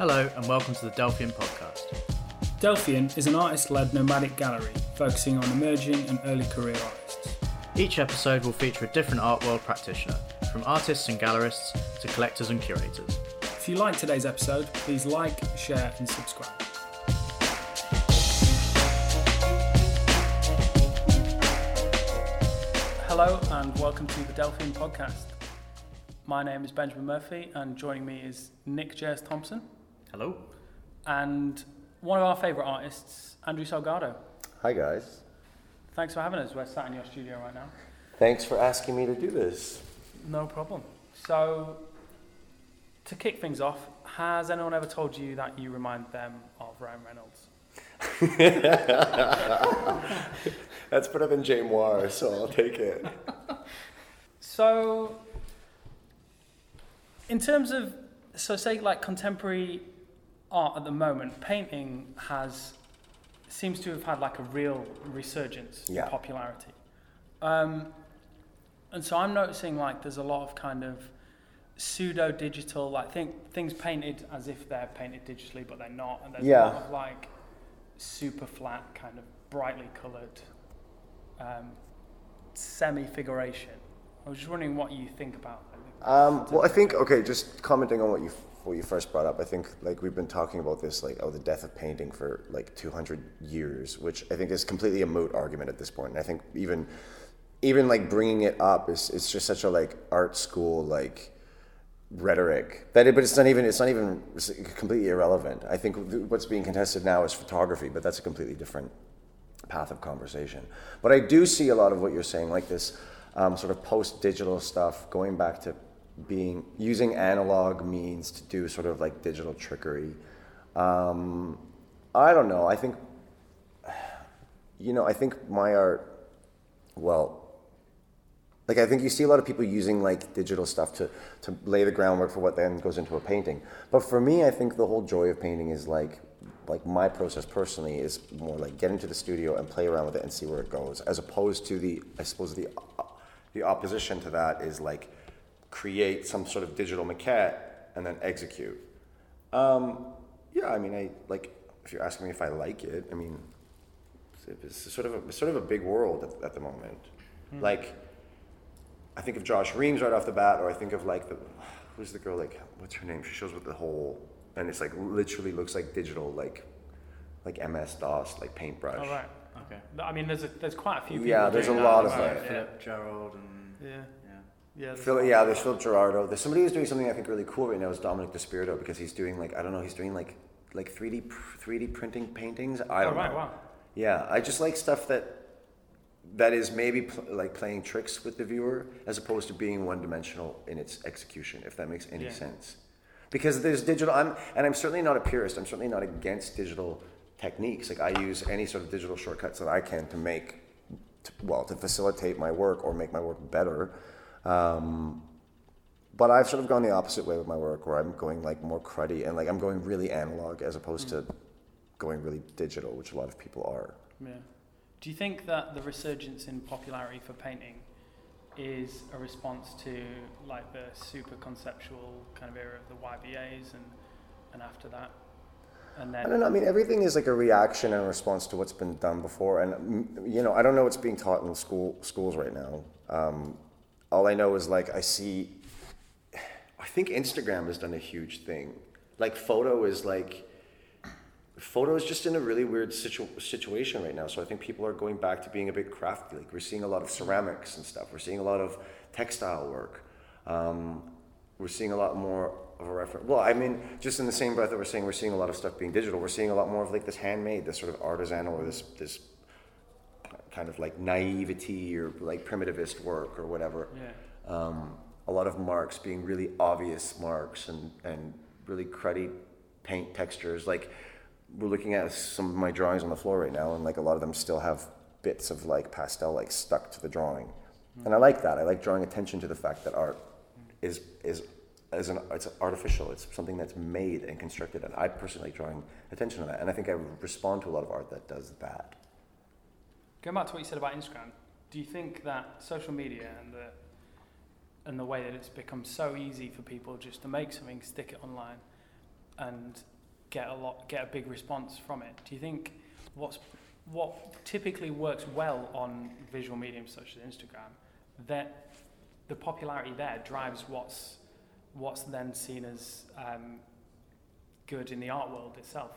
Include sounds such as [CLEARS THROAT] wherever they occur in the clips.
Hello, and welcome to the Delphian podcast. Delphian is an artist led nomadic gallery focusing on emerging and early career artists. Each episode will feature a different art world practitioner, from artists and gallerists to collectors and curators. If you like today's episode, please like, share, and subscribe. Hello, and welcome to the Delphian podcast. My name is Benjamin Murphy, and joining me is Nick Jers Thompson Hello. and one of our favourite artists, Andrew Salgado. Hi guys. Thanks for having us. We're sat in your studio right now. Thanks for asking me to do this. No problem. So, to kick things off, has anyone ever told you that you remind them of Ryan Reynolds? [LAUGHS] That's better than Jay Moir, so I'll take it. [LAUGHS] So, in terms of, so say like contemporary art at the moment, painting has seems to have had like a real resurgence Yeah. in popularity. Um, and so I'm noticing like there's a lot of kind of pseudo digital, like think things painted as if they're painted digitally, but they're not. And there's Yeah. a lot of like super flat, kind of brightly coloured um, semi figuration. I was just wondering what you think about. Um, well, I think okay. Just commenting on what you what you first brought up, I think like we've been talking about this like oh the death of painting for like 200 years, which I think is completely a moot argument at this point. And I think even even like bringing it up is it's just such a like art school like rhetoric that it, but it's not even it's not even completely irrelevant. I think what's being contested now is photography, but that's a completely different path of conversation. But I do see a lot of what you're saying, like this um, sort of post-digital stuff, going back to being using analog means to do sort of like digital trickery. Um, I don't know. I think, you know, I think my art, well, like I think you see a lot of people using like digital stuff to to lay the groundwork for what then goes into a painting. But for me, I think the whole joy of painting is like like my process personally is more like get into the studio and play around with it and see where it goes, as opposed to the I suppose the the opposition to that is like create some sort of digital maquette and then execute. Um, yeah, I mean, I like if you're asking me if I like it, I mean, it's sort of a, it's sort of a big world at, at the moment. Like, I think of Josh Reames right off the bat, or I think of like the who's the girl like what's her name? She shows with the whole and it's like literally looks like digital like like MS DOS like paintbrush. All right. Okay. I mean, there's a, there's quite a few people. Yeah, there's a lot of the it. Philip Gerald and Yeah. Yeah. yeah. Yeah. there's Phil, yeah, there's Phil Gerardo. There's somebody who's doing something I think really cool right now is Dominic Despirito because he's doing like I don't know he's doing like like 3D pr- 3D printing paintings. I Oh, don't right. know. Wow. Yeah, I just like stuff that that is maybe pl- like playing tricks with the viewer as opposed to being one dimensional in its execution. If that makes any Yeah. sense, because there's digital. I'm and I'm certainly not a purist. I'm certainly not against digital techniques. Like I use any sort of digital shortcuts that I can to make, to, well, to facilitate my work or make my work better. Um, but I've sort of gone the opposite way with my work, where I'm going like more cruddy and like I'm going really analog as opposed to going really digital, which a lot of people are. Yeah. Do you think that the resurgence in popularity for painting is a response to like the super conceptual kind of era of the YBAs and and after that, and then I don't know. I mean, everything is like a reaction and a response to what's been done before. And mm, you know, I don't know what's being taught in school schools right now. Um, all I know is like I see. I think Instagram has done a huge thing. Like photo is like. Photo is just in a really weird situ- situation right now. So I think people are going back to being a bit crafty. Like we're seeing a lot of ceramics and stuff. We're seeing a lot of textile work. Um, we're seeing a lot more of a reference. Well, I mean, just in the same breath that we're saying we're seeing a lot of stuff being digital, we're seeing a lot more of like this handmade, this sort of artisanal, or this this kind of like naivety or like primitivist work or whatever. yeah, Um, a lot of marks being really obvious marks and and really cruddy paint textures. Like we're looking at some of my drawings on the floor right now, and like a lot of them still have bits of like pastel like stuck to the drawing, and I like that. I like drawing attention to the fact that art is is is an it's artificial. It's something that's made and constructed, and I personally like drawing attention to that. And I think I respond to a lot of art that does that. Going back to what you said about Instagram, do you think that social media and the and the way that it's become so easy for people just to make something, stick it online, and get a lot, get a big response from it. Do you think what's what typically works well on visual mediums such as Instagram, that the popularity there drives what's what's then seen as um, good in the art world itself?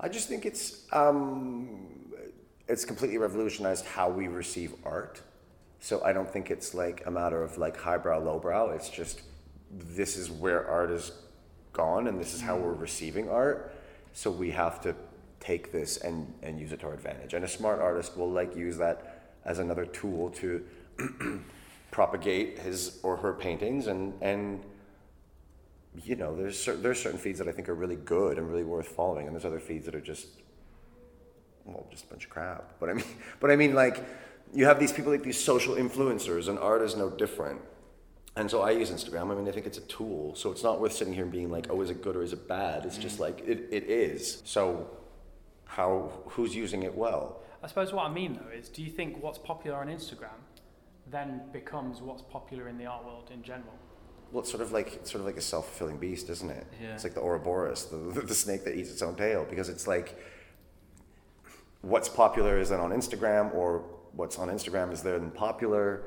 I just think it's um, it's completely revolutionized how we receive art. So I don't think it's like a matter of like highbrow, lowbrow. It's just this is where art is gone, and this is how we're receiving art. So we have to take this and and use it to our advantage. And a smart artist will like use that as another tool to [CLEARS THROAT] propagate his or her paintings and and you know, there's cer- there's certain feeds that I think are really good and really worth following, and there's other feeds that are just well, just a bunch of crap. But I mean, [LAUGHS] but I mean, like you have these people like these social influencers, and art is no different. And so I use Instagram. I mean, I think it's a tool, so it's not worth sitting here and being like, oh, is it good or is it bad? It's just mm. like it, it is. So how who's using it well? I suppose what I mean though is, do you think what's popular on Instagram then becomes what's popular in the art world in general? Well, it's sort of like it's sort of like a self fulfilling beast, isn't it? Yeah. It's like the Ouroboros, the, [LAUGHS] the snake that eats its own tail, because it's like what's popular is then on Instagram, or what's on Instagram is then popular.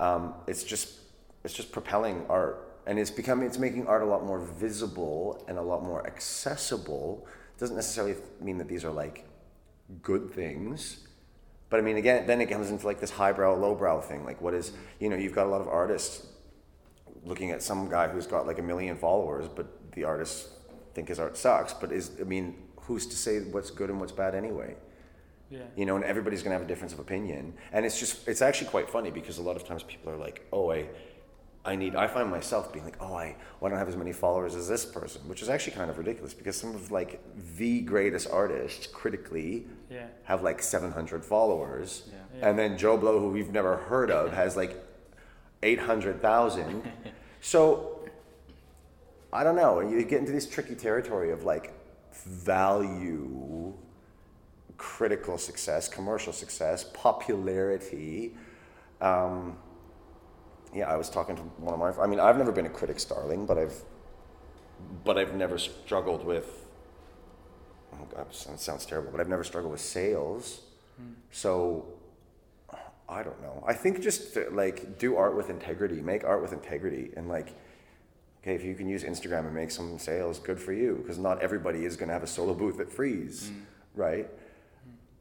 Um, it's just it's just propelling art, and it's becoming it's making art a lot more visible and a lot more accessible. Doesn't necessarily mean that these are like good things. But I mean, again, then it comes into like this highbrow, lowbrow thing. Like, what is, you know, you've got a lot of artists looking at some guy who's got like a million followers, but the artists think his art sucks. But is I mean, who's to say what's good and what's bad anyway? Yeah. You know, and everybody's gonna have a difference of opinion. And it's just it's actually quite funny because a lot of times people are like, oh, I. I need. I find myself being like, oh, I, well, I don't have as many followers as this person, which is actually kind of ridiculous because some of like the greatest artists critically Yeah. have like 700 followers, Yeah. Yeah. and then Joe Blow, who we've never heard of, has like 800,000. [LAUGHS] so I don't know. You get into this tricky territory of like value, critical success, commercial success, popularity. Um, yeah, I was talking to one of my. I mean, I've never been a critic's darling, but I've, but I've never struggled with. Oh God, it sounds, terrible, but I've never struggled with sales. So, I don't know. I think just like do art with integrity, make art with integrity, and like, okay, if you can use Instagram and make some sales, good for you, because not everybody is going to have a solo booth at Frieze, right?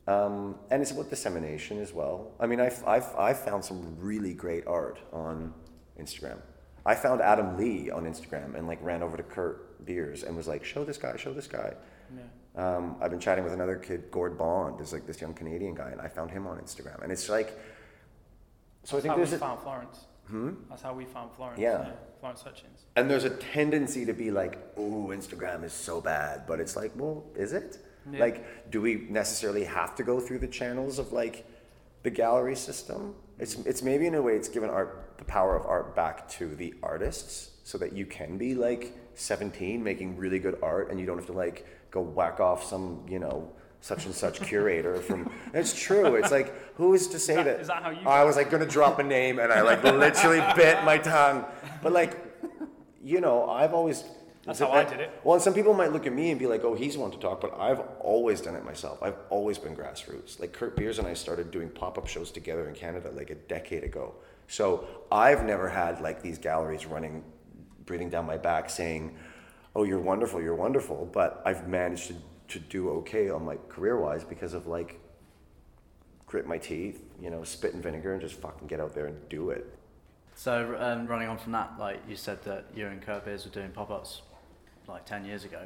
Um, and it's about dissemination as well. I mean, I've, I've, I've found some really great art on Instagram. I found Adam Lee on Instagram and like ran over to Kurt Beers and was like, show this guy, show this guy. Yeah. Um, I've been chatting with another kid, Gord Bond, is like this young Canadian guy, and I found him on Instagram. And it's like, so I think how there's we a, found Florence. hmm? That's how we found Florence. Yeah. Florence Hutchings. and there's a tendency to be like, oh, Instagram is so bad. But it's like, well, is it? Yeah. Like, do we necessarily have to go through the channels of like the gallery system? It's, it's maybe in a way it's given art the power of art back to the artists so that you can be like 17 making really good art and you don't have to like go whack off some, you know, such and such curator from [LAUGHS] it's true it's like who is to say that- that, is that how you- i was like gonna drop a name and i like literally [LAUGHS] bit my tongue but like you know i've always That's how I did it. well, and some people might look at me and be like, "Oh, he's one to talk," but I've always done it myself. I've always been grassroots. Like Kurt Beers and I started doing pop-up shows together in Canada like a decade ago. So I've never had like these galleries running, breathing down my back, saying, "Oh, you're wonderful, you're wonderful." But I've managed to to do okay on my career-wise because of like grit my teeth, you know, spit and vinegar, and just fucking get out there and do it. So, um, running on from that, like you said that you and Kurt Beers were doing pop-ups like 10 years ago.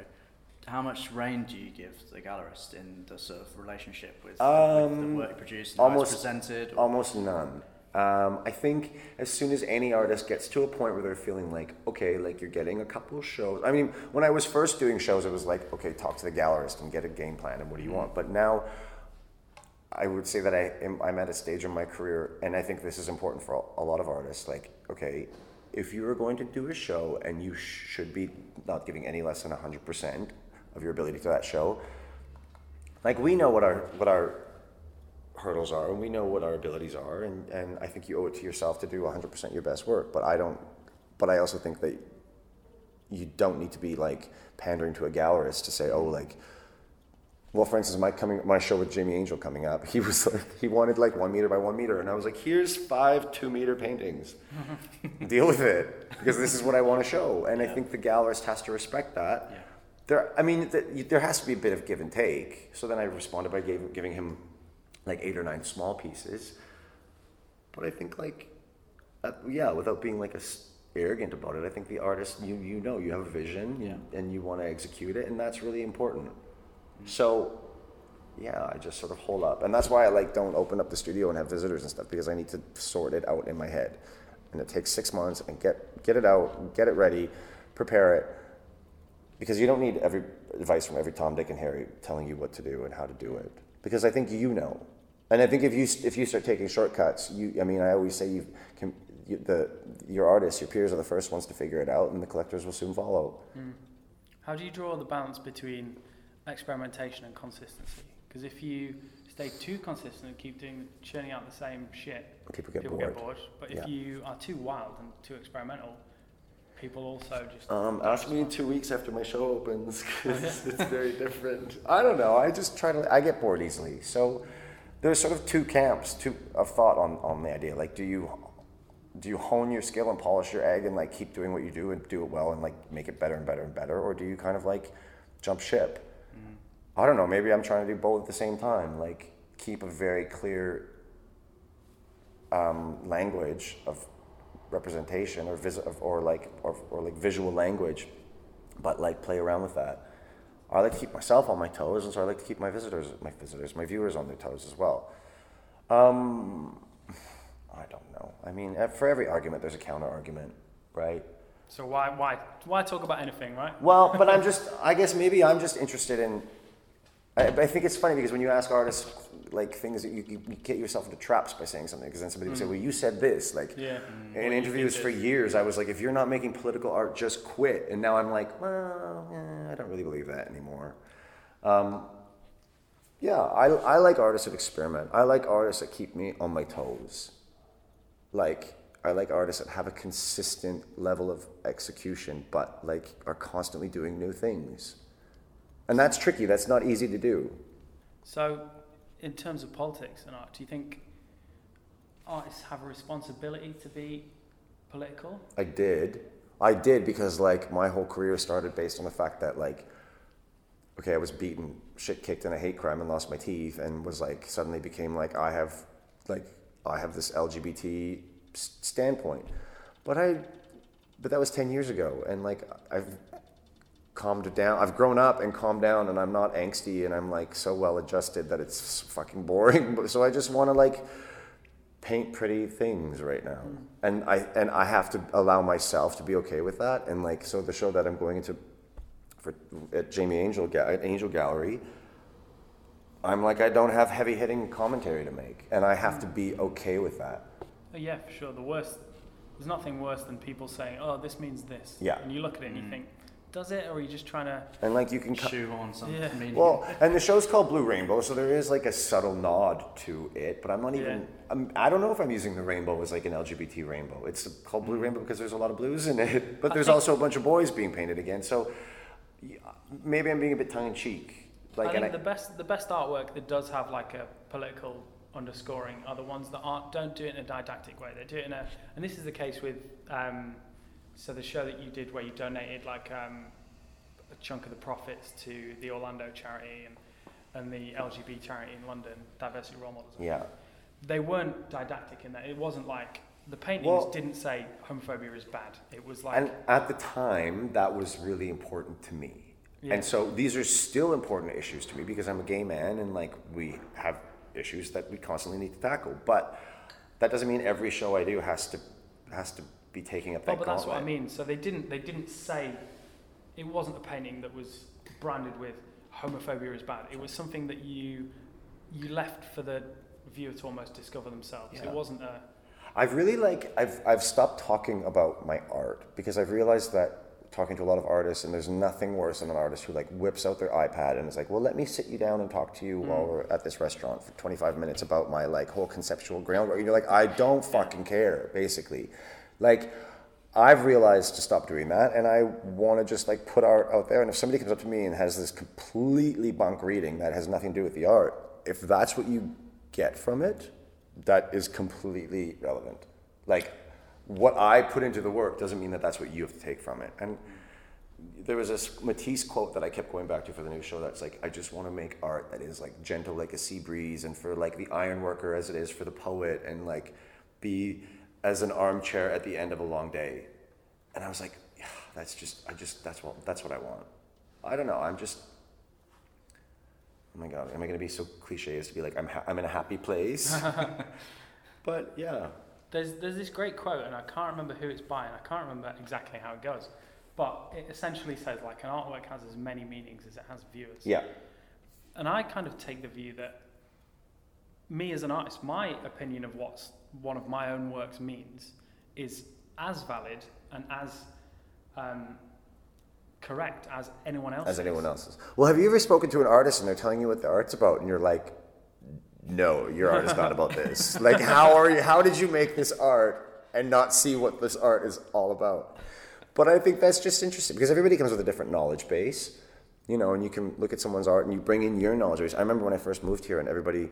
How much reign do you give the gallerist in the sort of relationship with, with the Um, work produced and how it's almost- presented? or- Almost none. Um, I think as soon as any artist gets to a point where they're feeling like, okay, like you're getting a couple shows. I mean, when I was first doing shows, it was like, okay, talk to the gallerist and get a game plan and what do you want. But now, I would say that I am, I'm at a stage in my career, and I think this is important for a lot of artists. Like, okay, if you are going to do a show and you should be not giving any less than 100% of your ability to that show, like we know what our what our hurdles are and we know what our abilities are and, and I think you owe it to yourself to do 100% your best work but I don't but I also think that you don't need to be like pandering to a gallerist to say, oh, like, well, for instance, my coming my show with Jamie Angell coming up, he was like he wanted like one meter by one meter, and I was like, here's five two meter paintings, [LAUGHS] deal with it because this is what I want to show, and I think the gallerist has to respect that. Yeah. There, I mean, th- there has to be a bit of give and take. So then I responded by gave, giving him like eight or nine small pieces, but I think like, uh, yeah, without being like a arrogant about it, I think the artist, you you know, you have a vision, Yeah. and you want to execute it, and that's really important. So, yeah, I just sort of hold up, and that's why I like don't open up the studio and have visitors and stuff because I need to sort it out in my head, and it takes six months and get get it out, get it ready, prepare it, because you don't need every advice from every Tom, Dick, and Harry telling you what to do and how to do it, because I think you know, and I think if you if you start taking shortcuts, you I mean I always say you can. You, the your artists, your peers are the first ones to figure it out, and the collectors will soon follow. Hmm. How do you draw the balance between experimentation and consistency? Because if you stay too consistent and keep doing churning out the same shit, People get people bored. get bored. But if Yeah. you are too wild and too experimental, people also just Um, ask me in two weeks after my show opens [LAUGHS] because it's very different. I don't know. I just try to. I get bored easily. So there's sort of two camps, two of thought on on the idea. Like, do you do you hone your skill and polish your egg and like keep doing what you do and do it well and like make it better and better and better, or do you kind of like jump ship? I don't know. Maybe I'm trying to do both at the same time. Like keep a very clear um, language of representation or vis- of- or like or, or like visual language, but like play around with that. I like to keep myself on my toes, and so I like to keep my visitors, my visitors, my viewers on their toes as well. Um, I don't know. I mean, for every argument, there's a counter argument, right? So why why why talk about anything, right? Well, but I'm just, I guess maybe I'm just interested in. I, I think it's funny because when you ask artists like things that you, you, you get yourself into traps by saying something because then somebody will say, well, you said this. Like Yeah. in interviews for years, I was like, if you're not making political art, just quit. And now I'm like, well, eh, I don't really believe that anymore. Um, yeah, I, I like artists that experiment. I like artists that keep me on my toes. Like, I like artists that have a consistent level of execution, but like are constantly doing new things. And that's tricky. That's not easy to do. So, in terms of politics and art, do you think artists have a responsibility to be political? I did. I did because like my whole career started based on the fact that like okay, I was beaten, shit kicked in a hate crime and lost my teeth and was like suddenly became like I have like I have this LGBT standpoint. But I but that was 10 years ago and like I've calmed down. I've grown up and calmed down and I'm not angsty and I'm like so well adjusted that it's [LAUGHS] fucking boring. [LAUGHS] So I just want to like paint pretty things right now. Mm. And I and I have to allow myself to be okay with that. And like so the show that I'm going into for at Jamie Angell at Angell Gallery, I'm like I don't have heavy hitting commentary to make, and I have to mm. be okay with that. Oh, yeah, for sure. The worst, there's nothing worse than people saying, "Oh, this means this." Yeah. And you look at it and you mm. think, "Does it?" Or are you just trying to? And like you can. co- shoehorn some Yeah. meaning. Well, and the show's called Blue Rainbow, so there is like a subtle nod to it, but I'm not even. Yeah. I'm, I don't know if I'm using the rainbow as like an LGBT rainbow. It's called Blue Rainbow because there's a lot of blues in it, [LAUGHS] but there's think- also a bunch of boys being painted again. So maybe I'm being a bit tongue in cheek. Like, I and think the best the best artwork that does have like a political underscoring are the ones that aren't don't do it in a didactic way. They do it in a and this is the case with um, so the show that you did where you donated like um, a chunk of the profits to the Orlando charity and and the LGBT charity in London, Diversity Role Models. yeah, They weren't didactic in that. It wasn't like the paintings Well- didn't say homophobia is bad. It was like and at the time that was really important to me. Yeah. And so these are still important issues to me because I'm a gay man and like we have issues that we constantly need to tackle. But that doesn't mean every show I do has to has to be taking up that Oh, but that's what I mean. So they didn't they didn't say it wasn't a painting that was branded with homophobia is bad. It was something that you you left for the viewer to almost discover themselves. Yeah. It wasn't a I've really like I've I've stopped talking about my art because I've realized that talking to a lot of artists and there's nothing worse than an artist who like whips out their iPad and is like, "Well, let me sit you down and talk to you mm. while we're at this restaurant for 25 minutes about my like whole conceptual groundwork." And you're like, "I don't fucking care," basically. Like I've realized to stop doing that, and I want to just like put art out there. And if somebody comes up to me and has this completely bunk reading that has nothing to do with the art, if that's what you get from it, that is completely relevant. Like what I put into the work doesn't mean that that's what you have to take from it. And there was this Matisse quote that I kept going back to for the new show. That's like, I just want to make art that is like gentle like a sea breeze, and for like the iron worker as it is for the poet, and like be as an armchair at the end of a long day. And I was like, yeah, that's just, I just, that's what, that's what I want. I don't know. I'm just, oh my God, am I going to be so cliche as to be like, I'm, ha- I'm in a happy place? [LAUGHS] but yeah. There's, there's this great quote, and I can't remember who it's by, and I can't remember exactly how it goes. But it essentially says, like, an artwork has as many meanings as it has viewers. Yeah. And I kind of take the view that me as an artist, my opinion of what one of my own works means is as valid and as um, correct as anyone else's. As anyone else's. Well, have you ever spoken to an artist and they're telling you what the art's about, and you're like, "No, your art is not about this." [LAUGHS] like, how are you? How did you make this art and not see what this art is all about? But I think that's just interesting because everybody comes with a different knowledge base, you know, and you can look at someone's art and you bring in your knowledge base. I remember when I first moved here and everybody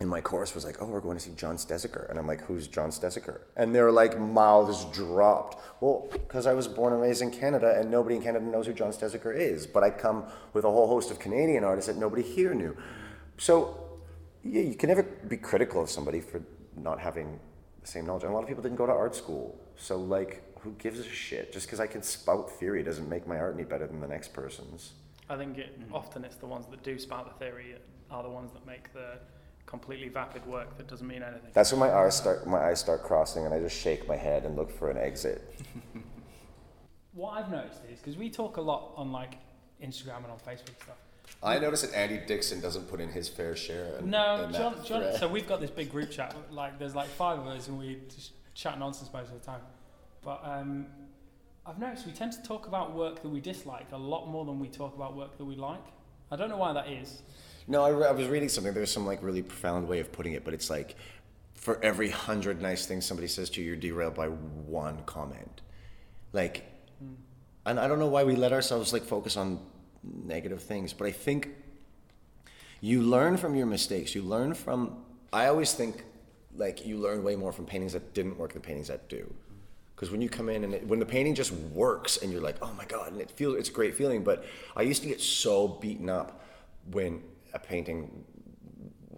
in my course was like, "Oh, we're going to see John Stezaker," and I'm like, "Who's John Stezaker?" And they're like, mouths dropped. Well, because I was born and raised in Canada, and nobody in Canada knows who John Stezaker is. But I come with a whole host of Canadian artists that nobody here knew. So, yeah, you can never be critical of somebody for not having the same knowledge. And a lot of people didn't go to art school, so like, who gives a shit? Just because I can spout theory doesn't make my art any better than the next person's. I think it, often it's the ones that do spout the theory are the ones that make the completely vapid work that doesn't mean anything. That's when my eyes start my eyes start crossing, and I just shake my head and look for an exit. [LAUGHS] what I've noticed is because we talk a lot on like Instagram and on Facebook and stuff. I notice that Andy Dixon doesn't put in his fair share. In, No, in John, that John. So we've got this big group chat. Like, there's like five of us, and we just chat nonsense most of the time. But um, I've noticed we tend to talk about work that we dislike a lot more than we talk about work that we like. I don't know why that is. No, I, re- I was reading something. There's some like really profound way of putting it, but it's like for every hundred nice things somebody says to you, you're derailed by one comment. Like, and I don't know why we let ourselves like focus on negative things, but I think you learn from your mistakes. You learn from. I always think like you learn way more from paintings that didn't work than paintings that do. Because when you come in and it, when the painting just works and you're like, oh my god, and it feels it's a great feeling. But I used to get so beaten up when a painting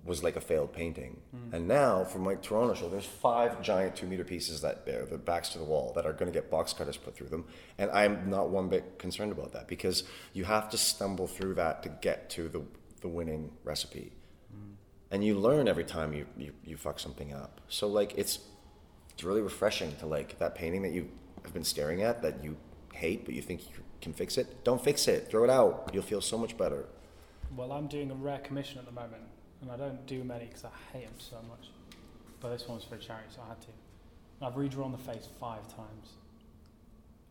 was like a failed painting. And now from my Toronto show, there's five giant two meter pieces that bear the backs to the wall that are going to get box cutters put through them. And I'm not one bit concerned about that because you have to stumble through that to get to the, the winning recipe. Mm. And you learn every time you, you, you fuck something up. So like it's it's really refreshing to like that painting that you have been staring at that you hate but you think you can fix it. Don't fix it. Throw it out. You'll feel so much better. Well, I'm doing a rare commission at the moment, and I don't do many because I hate them so much. But this one's for a charity, so I had to. I've redrawn the face five times.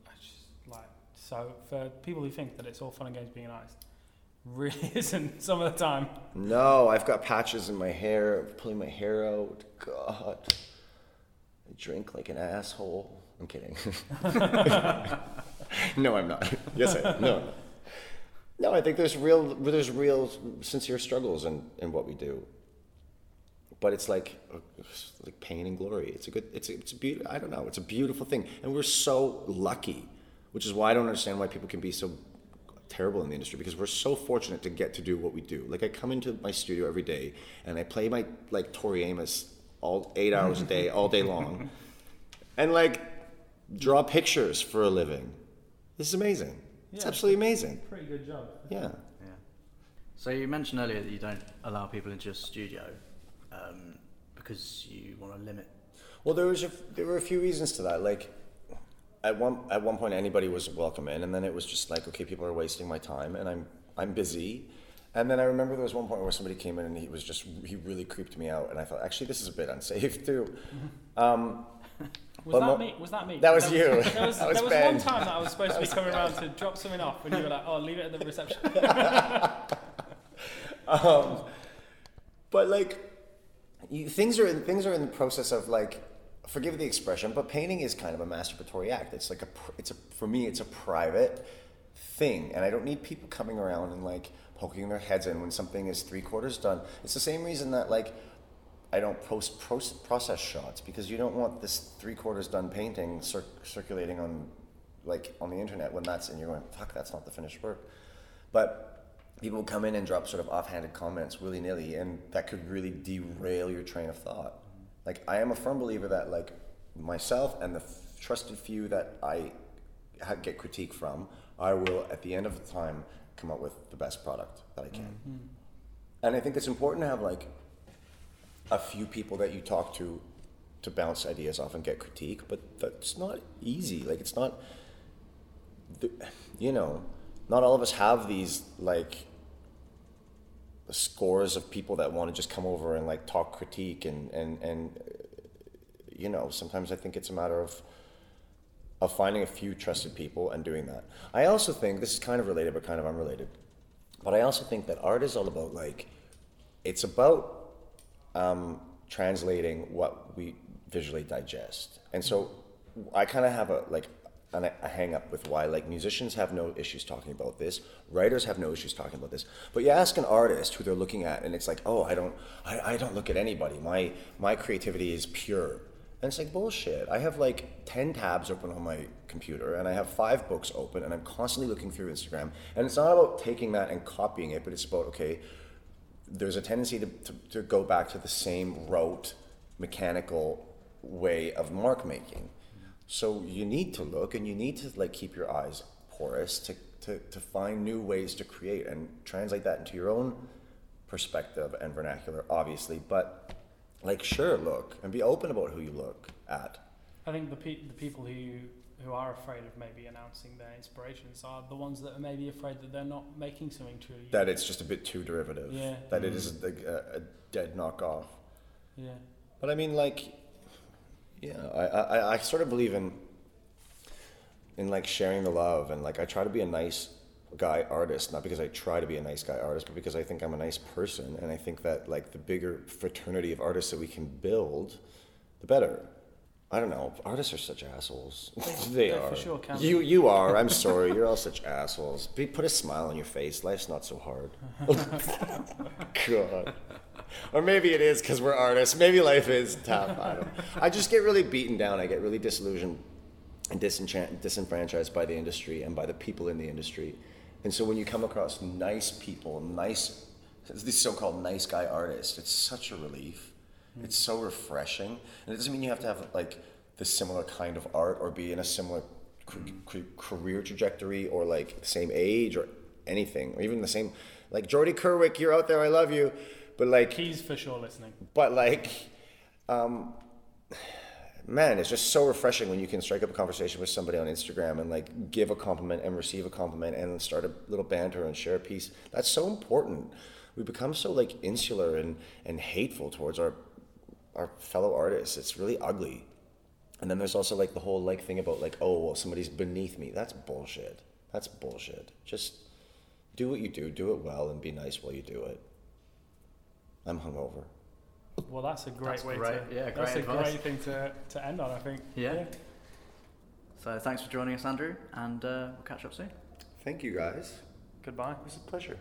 I just like so for people who think that it's all fun and games being an artist, [LAUGHS] really isn't some of the time. No, I've got patches in my hair, pulling my hair out. God. I drink like an asshole. I'm kidding. [LAUGHS] [LAUGHS] no, I'm not. Yes, I am. No. No, I think there's real there's real sincere struggles in, in what we do. But it's like it's like pain and glory. It's a good it's a, it's a beautiful I don't know, it's a beautiful thing. And we're so lucky, which is why I don't understand why people can be so terrible in the industry because we're so fortunate to get to do what we do. Like I come into my studio every day and I play my like Tori Amos all eight hours a day, all day long, [LAUGHS] and like draw pictures for a living. This is amazing. It's absolutely amazing. Pretty good job. Yeah. Yeah. So you mentioned earlier that you don't allow people into your studio um, because you want to limit. Well, there was a, there were a few reasons to that. Like at one at one point, anybody was welcome in, and then it was just like, okay, people are wasting my time, and I'm I'm busy. And then I remember there was one point where somebody came in and he was just he really creeped me out, and I thought actually this is a bit unsafe too. [LAUGHS] Um, Was Well, that me? Was that me? that was you. There was, That was there was Ben. one time that I was supposed to be coming around to drop something off, and you were like, "Oh, leave it at the reception." [LAUGHS] um, but like you, things are in, things are in the process of like forgive the expression, but painting is kind of a masturbatory act. It's like a, it's a, for me, it's a private thing, and I don't need people coming around and like poking their heads in when something is three quarters done. It's the same reason that like I don't post process shots because you don't want this three quarters done painting cir- circulating on like on the internet when that's and you're going fuck that's not the finished work, but people come in and drop sort of offhanded comments willy nilly and that could really derail your train of thought. Like I am a firm believer that like myself and the f- trusted few that I ha- get critique from, I will at the end of the time come up with the best product that I can. Mm-hmm. And I think it's important to have like a few people that you talk to to bounce ideas off and get critique, but that's not easy. Like it's not, you know, not all of us have these like scores of people that want to just come over and like talk critique and and and you know sometimes I think it's a matter of of finding a few trusted people and doing that. I also think this is kind of related but kind of unrelated. But I also think that art is all about like it's about um, translating what we visually digest. And so I kind of have a like an, a hang up with why like musicians have no issues talking about this, writers have no issues talking about this. But you ask an artist who they're looking at, and it's like, oh, I don't, I, I don't look at anybody. My my creativity is pure. And it's like bullshit. I have like 10 tabs open on my computer and I have five books open and I'm constantly looking through Instagram. And it's not about taking that and copying it, but it's about, okay, there's a tendency to, to, to go back to the same rote, mechanical way of mark making. So you need to look and you need to like keep your eyes porous to, to, to find new ways to create and translate that into your own perspective and vernacular, obviously. But like, sure, look and be open about who you look at. I think the pe- the people who who are afraid of maybe announcing their inspirations are the ones that are maybe afraid that they're not making something truly. That it's just a bit too derivative. Yeah. That it mm. is a, a, a dead knockoff. Yeah. But I mean, like, yeah, I, I, I sort of believe in, in like sharing the love, and like I try to be a nice guy artist, not because I try to be a nice guy artist, but because I think I'm a nice person, and I think that like the bigger fraternity of artists that we can build, the better. I don't know. Artists are such assholes. they [LAUGHS] are. for sure you you are. I'm sorry. You're all such assholes. Be, put a smile on your face. Life's not so hard. [LAUGHS] God. Or maybe it is because we're artists. Maybe life is tough. I don't. I just get really beaten down. I get really disillusioned and disenchant, disenfranchised by the industry and by the people in the industry. And so when you come across nice people, nice, these so-called nice guy artists, it's such a relief. It's so refreshing, and it doesn't mean you have to have like the similar kind of art or be in a similar career trajectory or like the same age or anything, or even the same. Like Jordy Kerwick, you're out there, I love you, but like He's for sure listening. but like, um, man, it's just so refreshing when you can strike up a conversation with somebody on Instagram and like give a compliment and receive a compliment and start a little banter and share a piece. That's so important. We become so like insular and, and hateful towards our our fellow artists. It's really ugly. And then there's also like the whole like thing about like, oh well somebody's beneath me. That's bullshit. That's bullshit. Just do what you do, do it well and be nice while you do it. I'm hungover. Well, that's a great That's way great. to. Yeah, that's great a great thing to, to end on. I think. Yeah. So thanks for joining us, Andrew, and uh, we'll catch up soon. Thank you guys. Goodbye. It was a pleasure.